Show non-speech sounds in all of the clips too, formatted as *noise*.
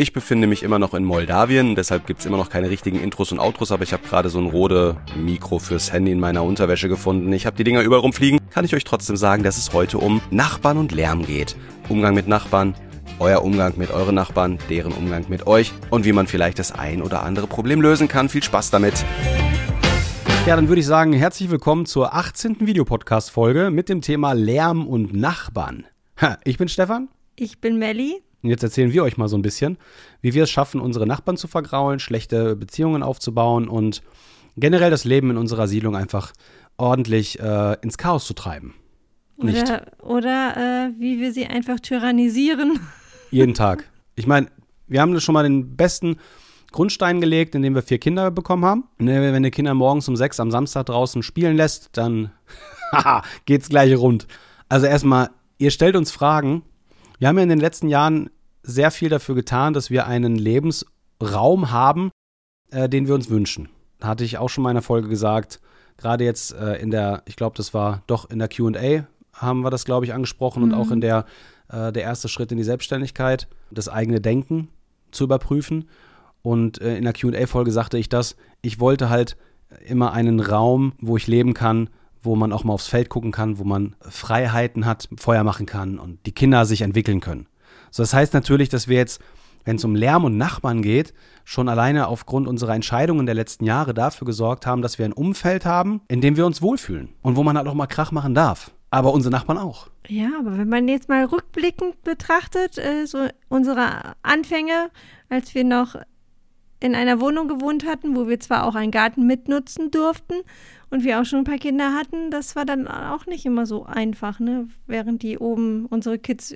Ich befinde mich immer noch in Moldawien, deshalb gibt's immer noch keine richtigen Intros und Outros, aber ich habe gerade so ein Rode Mikro fürs Handy in meiner Unterwäsche gefunden. Ich habe die Dinger überall rumfliegen. Kann ich euch trotzdem sagen, dass es heute um Nachbarn und Lärm geht. Umgang mit Nachbarn, euer Umgang mit euren Nachbarn, deren Umgang mit euch und wie man vielleicht das ein oder andere Problem lösen kann. Viel Spaß damit. Ja, dann würde ich sagen, herzlich willkommen zur 18. Videopodcast-Folge mit dem Thema Lärm und Nachbarn. Ha, ich bin Stefan. Ich bin Melli. Und jetzt erzählen wir euch mal so ein bisschen, wie wir es schaffen, unsere Nachbarn zu vergraulen, schlechte Beziehungen aufzubauen und generell das Leben in unserer Siedlung einfach ordentlich äh, ins Chaos zu treiben. Nicht. Oder, oder äh, wie wir sie einfach tyrannisieren. *laughs* Jeden Tag. Ich meine, wir haben schon mal den besten Grundstein gelegt, indem wir vier Kinder bekommen haben. Ne, wenn die Kinder morgens um sechs am Samstag draußen spielen lässt, dann *laughs* geht's gleich rund. Also erstmal, ihr stellt uns Fragen, wir haben ja in den letzten Jahren sehr viel dafür getan, dass wir einen Lebensraum haben, äh, den wir uns wünschen. Hatte ich auch schon mal in einer Folge gesagt, gerade jetzt äh, in der, ich glaube, das war doch in der QA, haben wir das, glaube ich, angesprochen mhm. und auch in der, äh, der erste Schritt in die Selbstständigkeit, das eigene Denken zu überprüfen. Und äh, in der QA-Folge sagte ich das, ich wollte halt immer einen Raum, wo ich leben kann, wo man auch mal aufs Feld gucken kann, wo man Freiheiten hat, Feuer machen kann und die Kinder sich entwickeln können. So, das heißt natürlich, dass wir jetzt, wenn es um Lärm und Nachbarn geht, schon alleine aufgrund unserer Entscheidungen der letzten Jahre dafür gesorgt haben, dass wir ein Umfeld haben, in dem wir uns wohlfühlen und wo man halt auch mal Krach machen darf. Aber unsere Nachbarn auch. Ja, aber wenn man jetzt mal rückblickend betrachtet, äh, so unsere Anfänge, als wir noch in einer Wohnung gewohnt hatten, wo wir zwar auch einen Garten mitnutzen durften und wir auch schon ein paar Kinder hatten, das war dann auch nicht immer so einfach, ne? Während die oben unsere Kids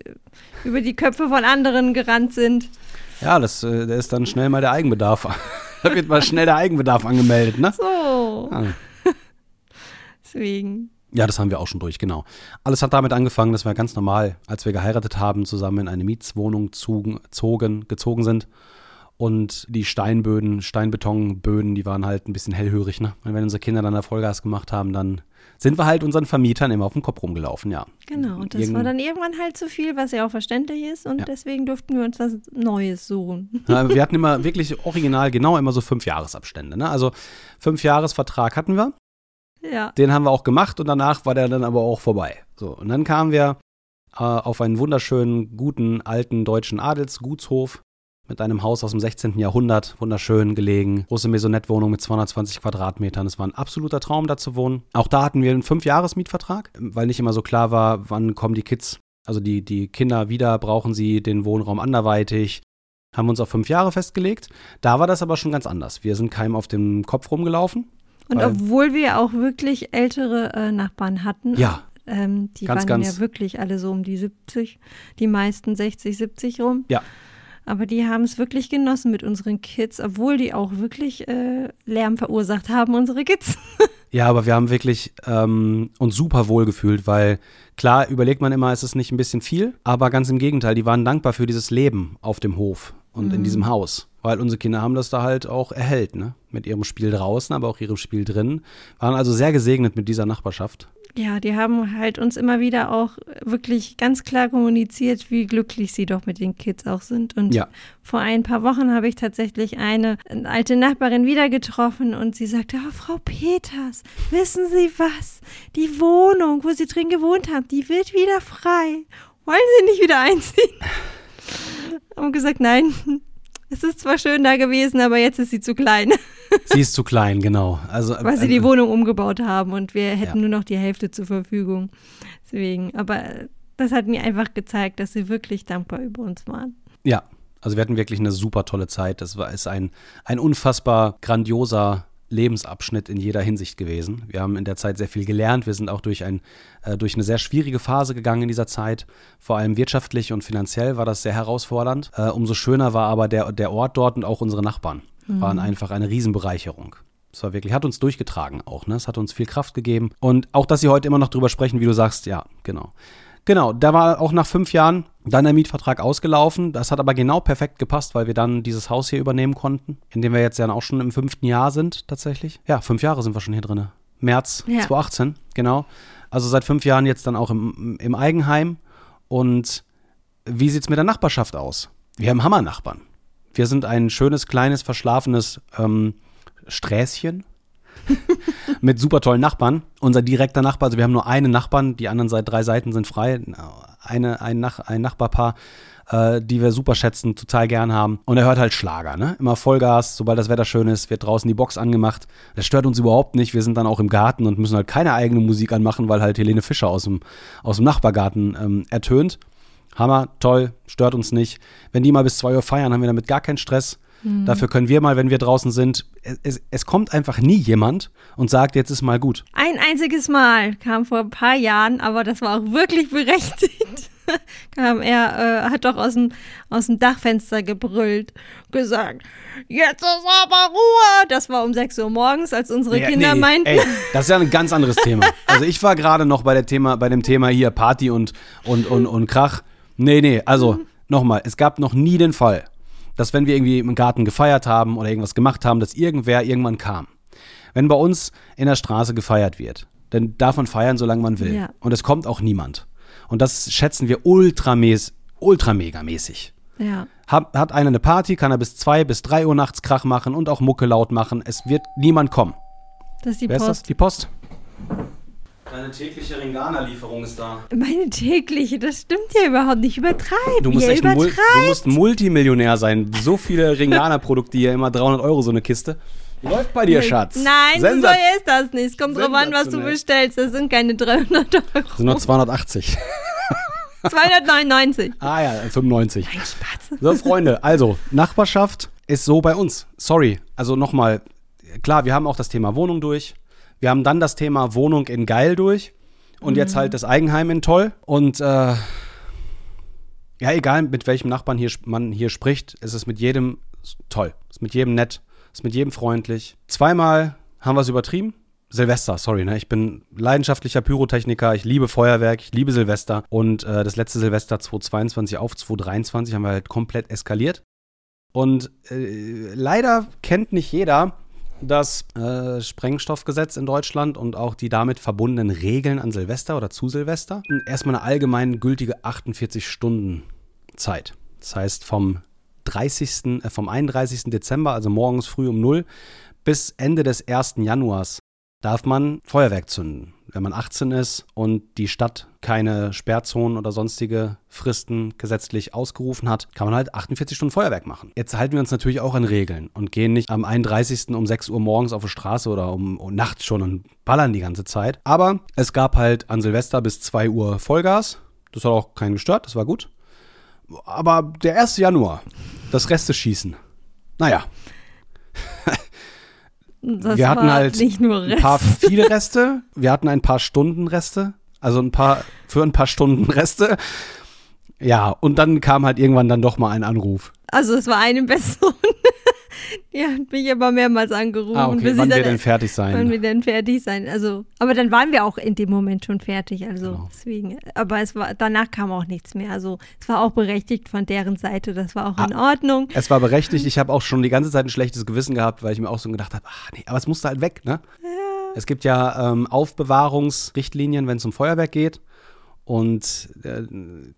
über die Köpfe von anderen gerannt sind. Ja, das, äh, da ist dann schnell mal der Eigenbedarf. *laughs* da wird mal schnell der Eigenbedarf angemeldet, ne? So. Ah. *laughs* Deswegen. Ja, das haben wir auch schon durch, genau. Alles hat damit angefangen, dass wir ganz normal, als wir geheiratet haben, zusammen in eine Mietswohnung zogen, gezogen sind und die Steinböden, Steinbetonböden, die waren halt ein bisschen hellhörig. Ne? Und wenn unsere Kinder dann da Vollgas gemacht haben, dann sind wir halt unseren Vermietern immer auf den Kopf rumgelaufen, ja. Genau, und das Irgend war dann irgendwann halt zu viel, was ja auch verständlich ist und ja. deswegen durften wir uns was Neues suchen. *laughs* Ja, wir hatten immer wirklich original genau immer so fünf Jahresabstände. Ne? Also fünf Jahresvertrag hatten wir. Ja. Den haben wir auch gemacht und danach war der dann aber auch vorbei. So, und dann kamen wir äh, auf einen wunderschönen, guten, alten deutschen Adelsgutshof mit einem Haus aus dem 16. Jahrhundert, wunderschön gelegen, große Maisonette-Wohnung mit 220 Quadratmetern. Es war ein absoluter Traum, da zu wohnen. Auch da hatten wir einen Fünf-Jahres-Mietvertrag, weil nicht immer so klar war, wann kommen die Kids, also die, die Kinder wieder, brauchen sie den Wohnraum anderweitig. Haben uns auf fünf Jahre festgelegt. Da war das aber schon ganz anders. Wir sind keinem auf dem Kopf rumgelaufen. Und obwohl wir auch wirklich ältere äh, Nachbarn hatten, ja. Ähm, die ganz, waren ganz ja wirklich alle so um die 70, die meisten 60, 70 rum. Ja. Aber die haben es wirklich genossen mit unseren Kids, obwohl die auch wirklich äh, Lärm verursacht haben, unsere Kids. *laughs* ja, aber wir haben wirklich ähm, uns super wohl gefühlt, weil klar überlegt man immer, ist es nicht ein bisschen viel, aber ganz im Gegenteil, die waren dankbar für dieses Leben auf dem Hof und mhm. in diesem Haus. Weil unsere Kinder haben das da halt auch erhellt, ne? Mit ihrem Spiel draußen, aber auch ihrem Spiel drin. Waren also sehr gesegnet mit dieser Nachbarschaft. Ja, die haben halt uns immer wieder auch wirklich ganz klar kommuniziert, wie glücklich sie doch mit den Kids auch sind. Und ja. vor ein paar Wochen habe ich tatsächlich eine, alte Nachbarin wieder getroffen und sie sagte, oh, Frau Peters, wissen Sie was? Die Wohnung, wo Sie drin gewohnt haben, die wird wieder frei. Wollen Sie nicht wieder einziehen? *laughs* haben gesagt, nein, es ist zwar schön da gewesen, aber jetzt ist sie zu klein. *laughs* Sie ist zu klein, genau. Also, Weil sie äh, die Wohnung umgebaut haben und wir hätten ja. nur noch die Hälfte zur Verfügung. Deswegen, aber das hat mir einfach gezeigt, dass sie wirklich dankbar über uns waren. Ja, also wir hatten wirklich eine super tolle Zeit. Das war ist ein, ein unfassbar grandioser Lebensabschnitt in jeder Hinsicht gewesen. Wir haben in der Zeit sehr viel gelernt. Wir sind auch durch, ein, äh, durch eine sehr schwierige Phase gegangen in dieser Zeit. Vor allem wirtschaftlich und finanziell war das sehr herausfordernd. Äh, umso schöner war aber der, der Ort dort und auch unsere Nachbarn. Mhm. Waren einfach eine Riesenbereicherung. Es war wirklich, hat uns durchgetragen auch, ne? Es hat uns viel Kraft gegeben. Und auch, dass Sie heute immer noch drüber sprechen, wie du sagst, ja, genau. Genau, da war auch nach fünf Jahren dann der Mietvertrag ausgelaufen. Das hat aber genau perfekt gepasst, weil wir dann dieses Haus hier übernehmen konnten, in dem wir jetzt ja auch schon im fünften Jahr sind tatsächlich. Ja, fünf Jahre sind wir schon hier drin. März ja. 2018, genau. Also seit fünf Jahren jetzt dann auch im, im Eigenheim. Und wie sieht es mit der Nachbarschaft aus? Wir haben Hammernachbarn. Wir sind ein schönes, kleines, verschlafenes ähm, Sträßchen *laughs* mit super tollen Nachbarn. Unser direkter Nachbar, also wir haben nur einen Nachbarn, die anderen seit drei Seiten sind frei. Eine, ein, Nach ein Nachbarpaar, äh, die wir super schätzen, total gern haben. Und er hört halt Schlager, ne? Immer Vollgas, sobald das Wetter schön ist, wird draußen die Box angemacht. Das stört uns überhaupt nicht. Wir sind dann auch im Garten und müssen halt keine eigene Musik anmachen, weil halt Helene Fischer aus dem, aus dem Nachbargarten ähm, ertönt. Hammer, toll, stört uns nicht. Wenn die mal bis zwei Uhr feiern, haben wir damit gar keinen Stress. Mhm. Dafür können wir mal, wenn wir draußen sind, es, es, kommt einfach nie jemand und sagt, jetzt ist mal gut. Ein einziges Mal kam vor ein paar Jahren, aber das war auch wirklich berechtigt. *laughs* kam er, äh, hat doch aus dem, aus dem Dachfenster gebrüllt, gesagt, jetzt ist aber Ruhe. Das war um 6 Uhr morgens, als unsere nee, Kinder nee, meinten. Ey, *laughs* das ist ja ein ganz anderes Thema. Also ich war gerade noch bei, der Thema, bei dem Thema hier Party und, und, und, und Krach. Nee, nee, also mhm. nochmal, es gab noch nie den Fall, dass wenn wir irgendwie im Garten gefeiert haben oder irgendwas gemacht haben, dass irgendwer irgendwann kam. Wenn bei uns in der Straße gefeiert wird, dann darf man feiern, solange man will. Ja. Und es kommt auch niemand. Und das schätzen wir ultramäßig, ultramegamäßig. Ja. Hat, hat einer eine Party, kann er bis zwei, bis drei Uhr nachts Krach machen und auch Mucke laut machen. Es wird niemand kommen. Das ist die Wer Post. Ist das? Die Post. Deine tägliche Ringana-Lieferung ist da. Meine tägliche, das stimmt ja überhaupt nicht. Übertreib. Du musst, echt Mul du musst Multimillionär sein. So viele Ringana-Produkte hier, immer 300 Euro so eine Kiste. Läuft bei dir, Schatz. Nein, Sensat so ist das nicht. Es kommt drauf an, was du bestellst. Das sind keine 300 Euro. Das sind nur 280. 299. *laughs* Ah ja, 95. Ein Spatz. So, Freunde, also, Nachbarschaft ist so bei uns. Sorry. Also nochmal, klar, wir haben auch das Thema Wohnung durch. Wir haben dann das Thema Wohnung in Geil durch und mhm. jetzt halt das Eigenheim in Toll. Und äh, ja, egal mit welchem Nachbarn hier, man hier spricht, ist es mit jedem toll. Ist mit jedem nett, ist mit jedem freundlich. Zweimal haben wir es übertrieben. Silvester, sorry, ne? Ich bin leidenschaftlicher Pyrotechniker, ich liebe Feuerwerk, ich liebe Silvester. Und äh, das letzte Silvester 2022 auf 2023 haben wir halt komplett eskaliert. Und äh, leider kennt nicht jeder das äh, Sprengstoffgesetz in Deutschland und auch die damit verbundenen Regeln an Silvester oder zu Silvester. Erstmal eine allgemein gültige 48 Stunden Zeit. Das heißt vom 30., äh, vom 31. Dezember, also morgens früh um 0, bis Ende des 1. Januars darf man Feuerwerk zünden wenn man 18 ist und die Stadt keine Sperrzonen oder sonstige Fristen gesetzlich ausgerufen hat, kann man halt 48 Stunden Feuerwerk machen. Jetzt halten wir uns natürlich auch an Regeln und gehen nicht am 31. um 6 Uhr morgens auf die Straße oder um, um nachts schon und ballern die ganze Zeit. Aber es gab halt an Silvester bis 2 Uhr Vollgas. Das hat auch keinen gestört, das war gut. Aber der 1. Januar, das Reste schießen. Naja, *laughs* das wir hatten halt ein paar *laughs* viele Reste, wir hatten ein paar Stunden Reste, also ein paar für ein paar Stunden Reste. Ja, und dann kam halt irgendwann dann doch mal ein Anruf. Also es war eine Person. Die hat mich aber mehrmals angerufen. Ah, okay. Wann wir denn fertig sein? Wann wir denn fertig sein. Also, aber dann waren wir auch in dem Moment schon fertig. Also genau. deswegen. Aber es war, danach kam auch nichts mehr. Also es war auch berechtigt von deren Seite. Das war auch ah, in Ordnung. Es war berechtigt. Ich habe auch schon die ganze Zeit ein schlechtes Gewissen gehabt, weil ich mir auch so gedacht habe, ach nee, aber es musste halt weg, ne? Ja. Es gibt ja ähm, Aufbewahrungsrichtlinien, wenn es um Feuerwerk geht. Und äh,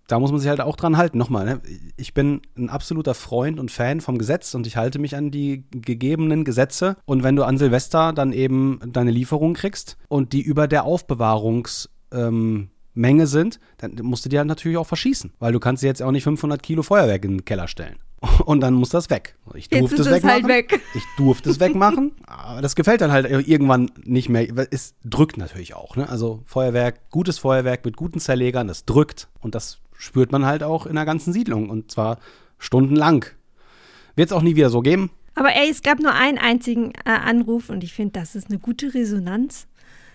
da muss man sich halt auch dran halten. Nochmal, ne? ich bin ein absoluter Freund und Fan vom Gesetz und ich halte mich an die gegebenen Gesetze. Und wenn du an Silvester dann eben deine Lieferung kriegst und die über der Aufbewahrungs ähm, Menge sind, dann musst du die halt natürlich auch verschießen, weil du kannst jetzt auch nicht 500 Kilo Feuerwerk in den Keller stellen. *laughs* Und dann muss das weg. Ich durfte es wegmachen. Halt weg. *laughs* Ich durfte es wegmachen, aber das gefällt dann halt irgendwann nicht mehr. Es drückt natürlich auch. Ne? Also Feuerwerk, gutes Feuerwerk mit guten Zerlegern, das drückt und das spürt man halt auch in der ganzen Siedlung und zwar stundenlang. Wird es auch nie wieder so geben. Aber ey, es gab nur einen einzigen äh, Anruf und ich finde, das ist eine gute Resonanz.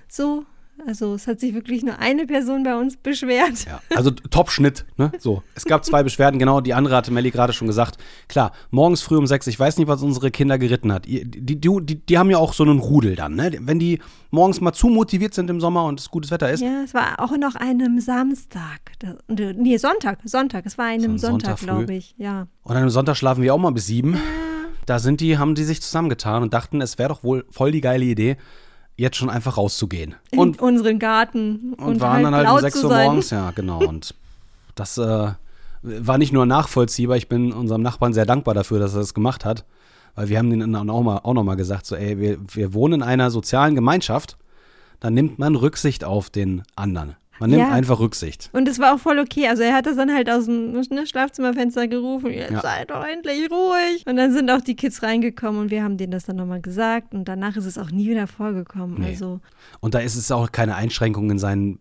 So, also es hat sich wirklich nur eine Person bei uns beschwert. Ja, also Top-Schnitt, ne? So. Es gab zwei Beschwerden, genau, die andere hatte Melli gerade schon gesagt. Klar, morgens früh um sechs, ich weiß nicht, was unsere Kinder geritten hat. Die, die, die, die haben ja auch so einen Rudel dann, ne? Wenn die morgens mal zu motiviert sind im Sommer und es gutes Wetter ist. Ja, es war auch noch einem Samstag. Nee, Sonntag, Sonntag. Es war einem so Sonntag, Sonntag glaube ich, ja. Und an einem Sonntag schlafen wir auch mal bis sieben. Ja. Da sind die, haben die sich zusammengetan und dachten, es wäre doch wohl voll die geile Idee, jetzt schon einfach rauszugehen. Und In unseren Garten. Und, und waren halt dann halt um 6 Uhr morgens, ja, genau. Und das äh, War nicht nur nachvollziehbar, ich bin unserem Nachbarn sehr dankbar dafür, dass er das gemacht hat. Weil wir haben denen auch, mal, auch noch mal gesagt, so, ey, wir, wir wohnen in einer sozialen Gemeinschaft, dann nimmt man Rücksicht auf den anderen. Man nimmt Ja. einfach Rücksicht. Und es war auch voll okay. Also er hat das dann halt aus dem ne, Schlafzimmerfenster gerufen, jetzt Ja. seid doch endlich ruhig. Und dann sind auch die Kids reingekommen und wir haben denen das dann nochmal gesagt und danach ist es auch nie wieder vorgekommen. Nee. Also Und da ist es auch keine Einschränkung in sein,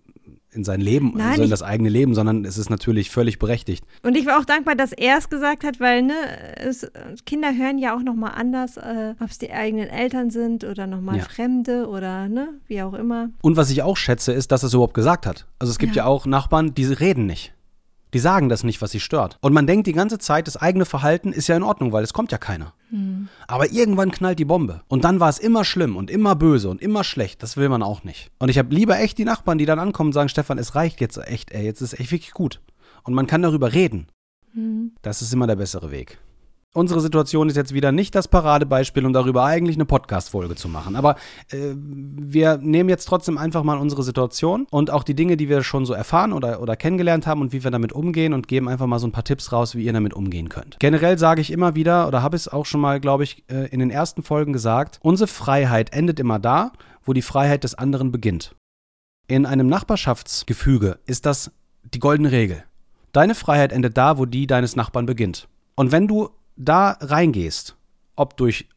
in sein Leben, Nein, also in das eigene Leben, sondern es ist natürlich völlig berechtigt. und ich war auch dankbar, dass er es gesagt hat, weil ne, es, Kinder hören ja auch nochmal anders, äh, ob es die eigenen Eltern sind oder nochmal Ja. Fremde oder ne, wie auch immer. Und was ich auch schätze, ist, dass er es überhaupt gesagt hat. Also es gibt ja, Ja. auch Nachbarn, die reden nicht. Die sagen das nicht, was sie stört. Und man denkt die ganze Zeit, das eigene Verhalten ist ja in Ordnung, weil es kommt ja keiner. Aber irgendwann knallt die Bombe. Und dann war es immer schlimm und immer böse und immer schlecht. Das will man auch nicht. Und ich habe lieber echt die Nachbarn, die dann ankommen und sagen, Stefan, es reicht jetzt echt, ey, jetzt ist echt wirklich gut. Und man kann darüber reden. Das ist immer der bessere Weg. Unsere Situation ist jetzt wieder nicht das Paradebeispiel, um darüber eigentlich eine Podcast-Folge zu machen. Aber äh, wir nehmen jetzt trotzdem einfach mal unsere Situation und auch die Dinge, die wir schon so erfahren oder, oder kennengelernt haben und wie wir damit umgehen und geben einfach mal so ein paar Tipps raus, wie ihr damit umgehen könnt. Generell sage ich immer wieder, oder habe es auch schon mal, glaube ich, äh, in den ersten Folgen gesagt, unsere Freiheit endet immer da, wo die Freiheit des anderen beginnt. In einem Nachbarschaftsgefüge ist das die goldene Regel. Deine Freiheit endet da, wo die deines Nachbarn beginnt. Und wenn du da reingehst, ob durch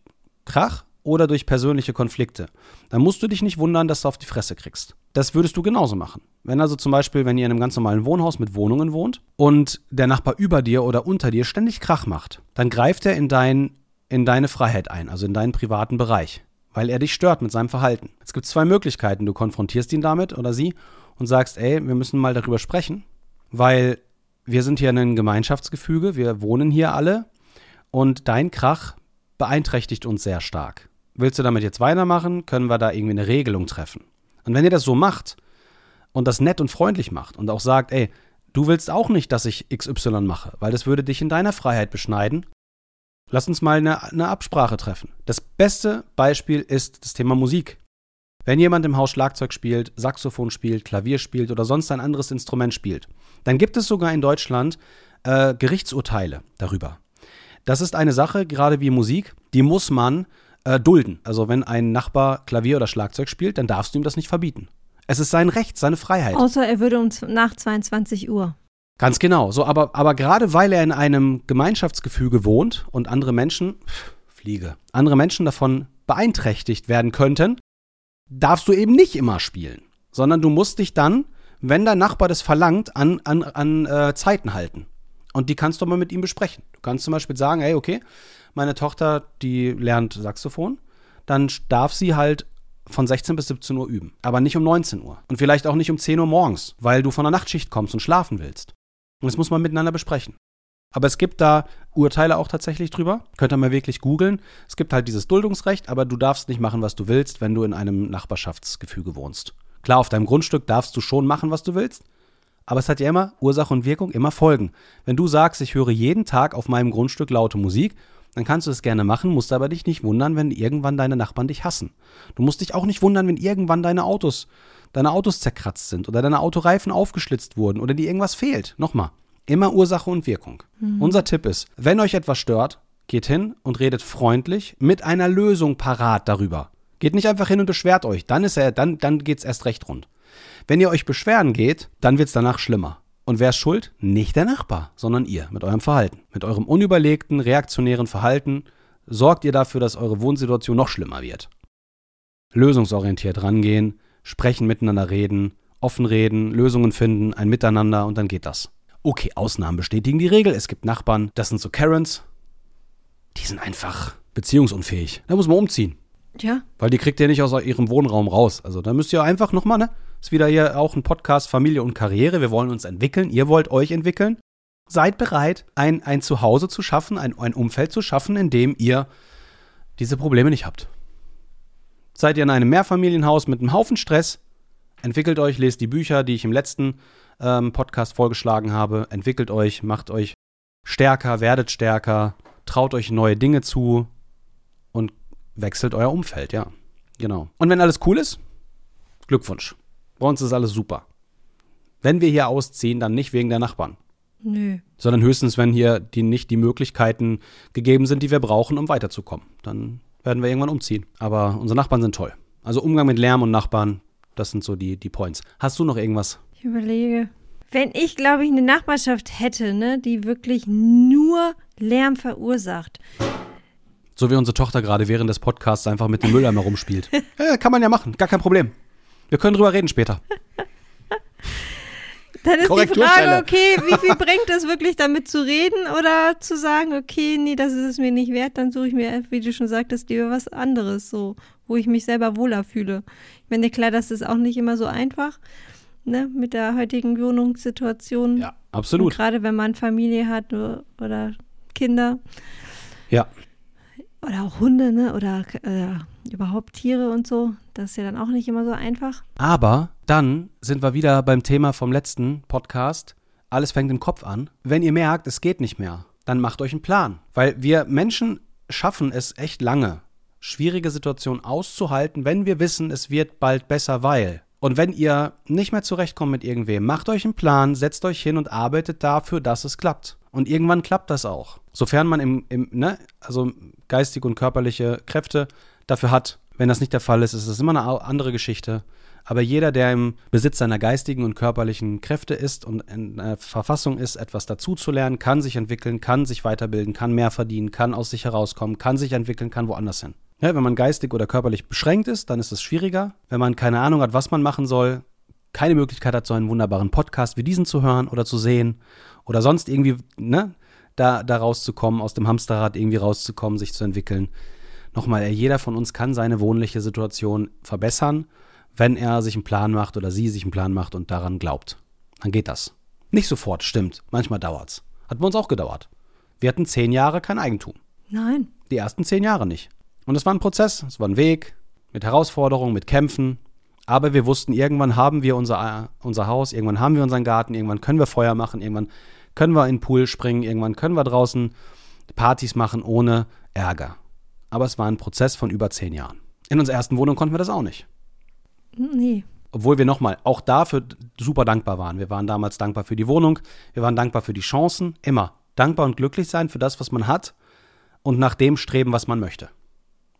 Krach oder durch persönliche Konflikte, dann musst du dich nicht wundern, dass du auf die Fresse kriegst. Das würdest du genauso machen. Wenn also zum Beispiel, wenn ihr in einem ganz normalen Wohnhaus mit Wohnungen wohnt und der Nachbar über dir oder unter dir ständig Krach macht, dann greift er in, dein, in deine Freiheit ein, also in deinen privaten Bereich, weil er dich stört mit seinem Verhalten. Es gibt zwei Möglichkeiten. Du konfrontierst ihn damit oder sie und sagst, ey, wir müssen mal darüber sprechen, weil wir sind hier in einem Gemeinschaftsgefüge, wir wohnen hier alle und dein Krach beeinträchtigt uns sehr stark. Willst du damit jetzt weitermachen, können wir da irgendwie eine Regelung treffen. Und wenn ihr das so macht und das nett und freundlich macht und auch sagt, ey, du willst auch nicht, dass ich XY mache, weil das würde dich in deiner Freiheit beschneiden, lass uns mal eine, eine Absprache treffen. Das beste Beispiel ist das Thema Musik. Wenn jemand im Haus Schlagzeug spielt, Saxophon spielt, Klavier spielt oder sonst ein anderes Instrument spielt, dann gibt es sogar in Deutschland äh, Gerichtsurteile darüber. Das ist eine Sache, gerade wie Musik, die muss man äh, dulden. Also wenn ein Nachbar Klavier oder Schlagzeug spielt, dann darfst du ihm das nicht verbieten. Es ist sein Recht, seine Freiheit. Außer er würde uns nach 22 Uhr. Ganz genau. So, aber, aber gerade weil er in einem Gemeinschaftsgefüge wohnt und andere Menschen, pff, Fliege, andere Menschen davon beeinträchtigt werden könnten, darfst du eben nicht immer spielen, sondern du musst dich dann, wenn dein Nachbar das verlangt, an, an, an äh, Zeiten halten. Und die kannst du mal mit ihm besprechen. Du kannst zum Beispiel sagen, hey, okay, meine Tochter, die lernt Saxophon, dann darf sie halt von 16 bis 17 Uhr üben, aber nicht um 19 Uhr. Und vielleicht auch nicht um 10 Uhr morgens, weil du von der Nachtschicht kommst und schlafen willst. Und das muss man miteinander besprechen. Aber es gibt da Urteile auch tatsächlich drüber. Könnt ihr mal wirklich googeln. Es gibt halt dieses Duldungsrecht, aber du darfst nicht machen, was du willst, wenn du in einem Nachbarschaftsgefüge wohnst. Klar, auf deinem Grundstück darfst du schon machen, was du willst, aber es hat ja immer Ursache und Wirkung, immer Folgen. Wenn du sagst, ich höre jeden Tag auf meinem Grundstück laute Musik, dann kannst du es gerne machen, musst aber dich nicht wundern, wenn irgendwann deine Nachbarn dich hassen. Du musst dich auch nicht wundern, wenn irgendwann deine Autos, deine Autos zerkratzt sind oder deine Autoreifen aufgeschlitzt wurden oder dir irgendwas fehlt. Nochmal, immer Ursache und Wirkung. Unser Tipp ist, wenn euch etwas stört, geht hin und redet freundlich mit einer Lösung parat darüber. Geht nicht einfach hin und beschwert euch, dann ist er, dann, dann geht's erst recht rund. Wenn ihr euch beschweren geht, dann wird's danach schlimmer. Und wer ist schuld? Nicht der Nachbar, sondern ihr mit eurem Verhalten. Mit eurem unüberlegten, reaktionären Verhalten sorgt ihr dafür, dass eure Wohnsituation noch schlimmer wird. Lösungsorientiert rangehen, sprechen, miteinander reden, offen reden, Lösungen finden, ein Miteinander und dann geht das. Okay, Ausnahmen bestätigen die Regel. Es gibt Nachbarn, das sind so Karens, die sind einfach beziehungsunfähig. Da muss man umziehen. Tja, Weil die kriegt ihr nicht aus ihrem Wohnraum raus. Also da müsst ihr einfach nochmal, ne? Ist wieder hier auch ein Podcast Familie und Karriere. Wir wollen uns entwickeln. Ihr wollt euch entwickeln. Seid bereit, ein, ein Zuhause zu schaffen, ein, ein Umfeld zu schaffen, in dem ihr diese Probleme nicht habt. Seid ihr in einem Mehrfamilienhaus mit einem Haufen Stress, entwickelt euch, lest die Bücher, die ich im letzten ähm, Podcast vorgeschlagen habe, entwickelt euch, macht euch stärker, werdet stärker, traut euch neue Dinge zu und wechselt euer Umfeld, ja. Genau. Und wenn alles cool ist, Glückwunsch. Bei uns ist alles super. Wenn wir hier ausziehen, dann nicht wegen der Nachbarn. Nö. Sondern höchstens, wenn hier die nicht die Möglichkeiten gegeben sind, die wir brauchen, um weiterzukommen. Dann werden wir irgendwann umziehen. Aber unsere Nachbarn sind toll. Also Umgang mit Lärm und Nachbarn, das sind so die, die Points. Hast du noch irgendwas? Ich überlege. Wenn ich, glaube ich, eine Nachbarschaft hätte, ne, die wirklich nur Lärm verursacht. So wie unsere Tochter gerade während des Podcasts einfach mit dem Mülleimer rumspielt. Ja, *laughs* kann man ja machen, gar kein Problem. Wir können drüber reden später. *laughs* Dann ist die. Frage, okay, wie viel *laughs* bringt es wirklich damit zu reden oder zu sagen, okay, nee, das ist es mir nicht wert, dann suche ich mir, wie du schon sagtest, lieber was anderes, so, wo ich mich selber wohler fühle. Ich meine, klar, das ist auch nicht immer so einfach, ne, mit der heutigen Wohnungssituation. Ja, Und absolut. gerade wenn man Familie hat oder- oder Kinder Ja, oder auch Hunde, ne, oder äh, überhaupt Tiere und so, das ist ja dann auch nicht immer so einfach. aber dann sind wir wieder beim Thema vom letzten Podcast. Alles fängt im Kopf an. Wenn ihr merkt, es geht nicht mehr, dann macht euch einen Plan. Weil wir Menschen schaffen es echt lange, schwierige Situationen auszuhalten, wenn wir wissen, es wird bald besser, weil. Und wenn ihr nicht mehr zurechtkommt mit irgendwem, macht euch einen Plan, setzt euch hin und arbeitet dafür, dass es klappt. Und irgendwann klappt das auch. Sofern man im, im ne, also geistige und körperliche Kräfte dafür hat. Wenn das nicht der Fall ist, ist es immer eine andere Geschichte. Aber jeder, der im Besitz seiner geistigen und körperlichen Kräfte ist und in der Verfassung ist, etwas dazuzulernen, kann sich entwickeln, kann sich weiterbilden, kann mehr verdienen, kann aus sich herauskommen, kann sich entwickeln, kann woanders hin. Ja, wenn man geistig oder körperlich beschränkt ist, dann ist es schwieriger. Wenn man keine Ahnung hat, was man machen soll, keine Möglichkeit hat, so einen wunderbaren Podcast wie diesen zu hören oder zu sehen oder sonst irgendwie ne, da, da rauszukommen, aus dem Hamsterrad irgendwie rauszukommen, sich zu entwickeln. Nochmal, jeder von uns kann seine wohnliche Situation verbessern, wenn er sich einen Plan macht oder sie sich einen Plan macht und daran glaubt. Dann geht das. Nicht sofort, stimmt. Manchmal dauert's. Hat bei uns auch gedauert. Wir hatten zehn Jahre kein Eigentum. Nein. Die ersten zehn Jahre nicht. Und es war ein Prozess, es war ein Weg mit Herausforderungen, mit Kämpfen. Aber wir wussten, irgendwann haben wir unser, unser Haus, irgendwann haben wir unseren Garten, irgendwann können wir Feuer machen, irgendwann können wir in den Pool springen, irgendwann können wir draußen Partys machen ohne Ärger. Aber es war ein Prozess von über zehn Jahren. In unserer ersten Wohnung konnten wir das auch nicht. Nee. Obwohl wir nochmal auch dafür super dankbar waren. Wir waren damals dankbar für die Wohnung, wir waren dankbar für die Chancen, immer. Dankbar und glücklich sein für das, was man hat und nach dem streben, was man möchte.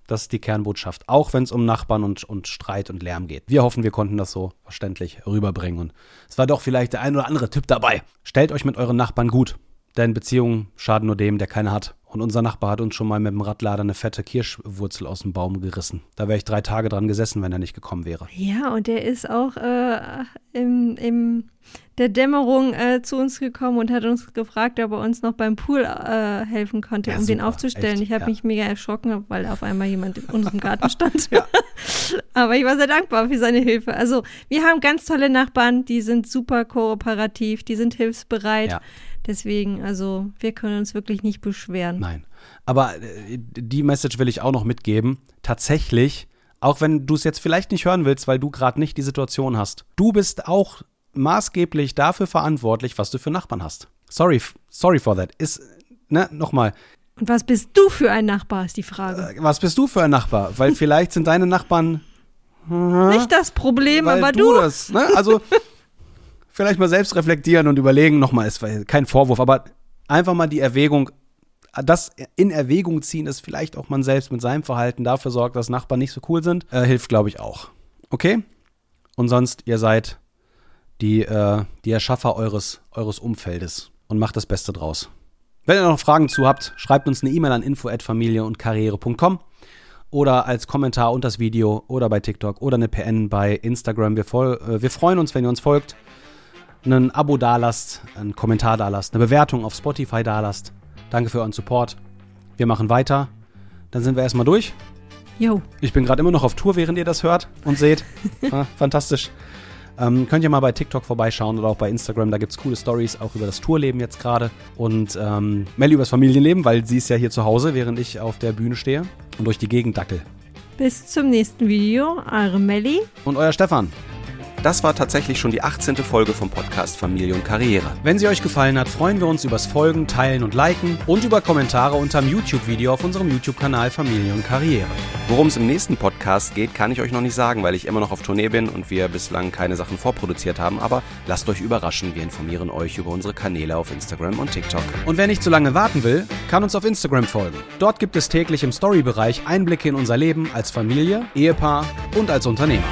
Das ist die Kernbotschaft, auch wenn es um Nachbarn und, und Streit und Lärm geht. Wir hoffen, wir konnten das so verständlich rüberbringen. Und es war doch vielleicht der ein oder andere Tipp dabei. Stellt euch mit euren Nachbarn gut, denn Beziehungen schaden nur dem, der keine hat. Und unser Nachbar hat uns schon mal mit dem Radlader eine fette Kirschwurzel aus dem Baum gerissen. Da wäre ich drei Tage dran gesessen, wenn er nicht gekommen wäre. Ja, und der ist auch äh, im, im der Dämmerung äh, zu uns gekommen und hat uns gefragt, ob er uns noch beim Pool äh, helfen konnte, Ja, um den super, aufzustellen. echt, ich habe ja. mich mega erschrocken, weil auf einmal jemand in unserem Garten *laughs* stand. Ja. *laughs* Aber ich war sehr dankbar für seine Hilfe. Also wir haben ganz tolle Nachbarn, die sind super kooperativ, die sind hilfsbereit. Deswegen, also wir können uns wirklich nicht beschweren. Nein. Aber äh, die Message will ich auch noch mitgeben. Tatsächlich, auch wenn du es jetzt vielleicht nicht hören willst, weil du gerade nicht die Situation hast, du bist auch maßgeblich dafür verantwortlich, was du für Nachbarn hast. Sorry, sorry for that. Ist, ne, nochmal, Und was bist du für ein Nachbar, ist die Frage. was bist du für ein Nachbar? Weil vielleicht sind deine Nachbarn, *laughs* nicht das Problem, weil aber du du. das, ne? Also, vielleicht mal selbst reflektieren und überlegen, nochmal, ist kein Vorwurf, aber einfach mal die Erwägung, das in Erwägung ziehen, dass vielleicht auch man selbst mit seinem Verhalten dafür sorgt, dass Nachbarn nicht so cool sind, äh, hilft, glaube ich, auch. Okay? Und sonst, ihr seid die, äh, die Erschaffer eures, eures Umfeldes und macht das Beste draus. Wenn ihr noch Fragen zu habt, schreibt uns eine E-Mail an info@familie und karriere.com oder als Kommentar unter das Video oder bei TikTok oder eine PN bei Instagram. Wir, voll, äh, wir freuen uns, wenn ihr uns folgt, ein Abo dalasst, einen Kommentar dalasst, eine Bewertung auf Spotify dalasst. Danke für euren Support. Wir machen weiter. Dann sind wir erstmal durch. Jo. Ich bin gerade immer noch auf Tour, während ihr das hört und seht. *laughs* ah, fantastisch. Ähm, könnt ihr mal bei TikTok vorbeischauen oder auch bei Instagram. Da gibt es coole Stories auch über das Tourleben jetzt gerade. Und ähm, Melli über das Familienleben, weil sie ist ja hier zu Hause, während ich auf der Bühne stehe und durch die Gegend dackel. Bis zum nächsten Video. Eure Melli. Und euer Stefan. Das war tatsächlich schon die 18. Folge vom Podcast Familie und Karriere. Wenn sie euch gefallen hat, freuen wir uns übers Folgen, Teilen und Liken und über Kommentare unter dem YouTube-Video auf unserem YouTube-Kanal Familie und Karriere. Worum es im nächsten Podcast geht, kann ich euch noch nicht sagen, weil ich immer noch auf Tournee bin und wir bislang keine Sachen vorproduziert haben. Aber lasst euch überraschen, wir informieren euch über unsere Kanäle auf Instagram und TikTok. Und wer nicht zu lange warten will, kann uns auf Instagram folgen. Dort gibt es täglich im Story-Bereich Einblicke in unser Leben als Familie, Ehepaar und als Unternehmer.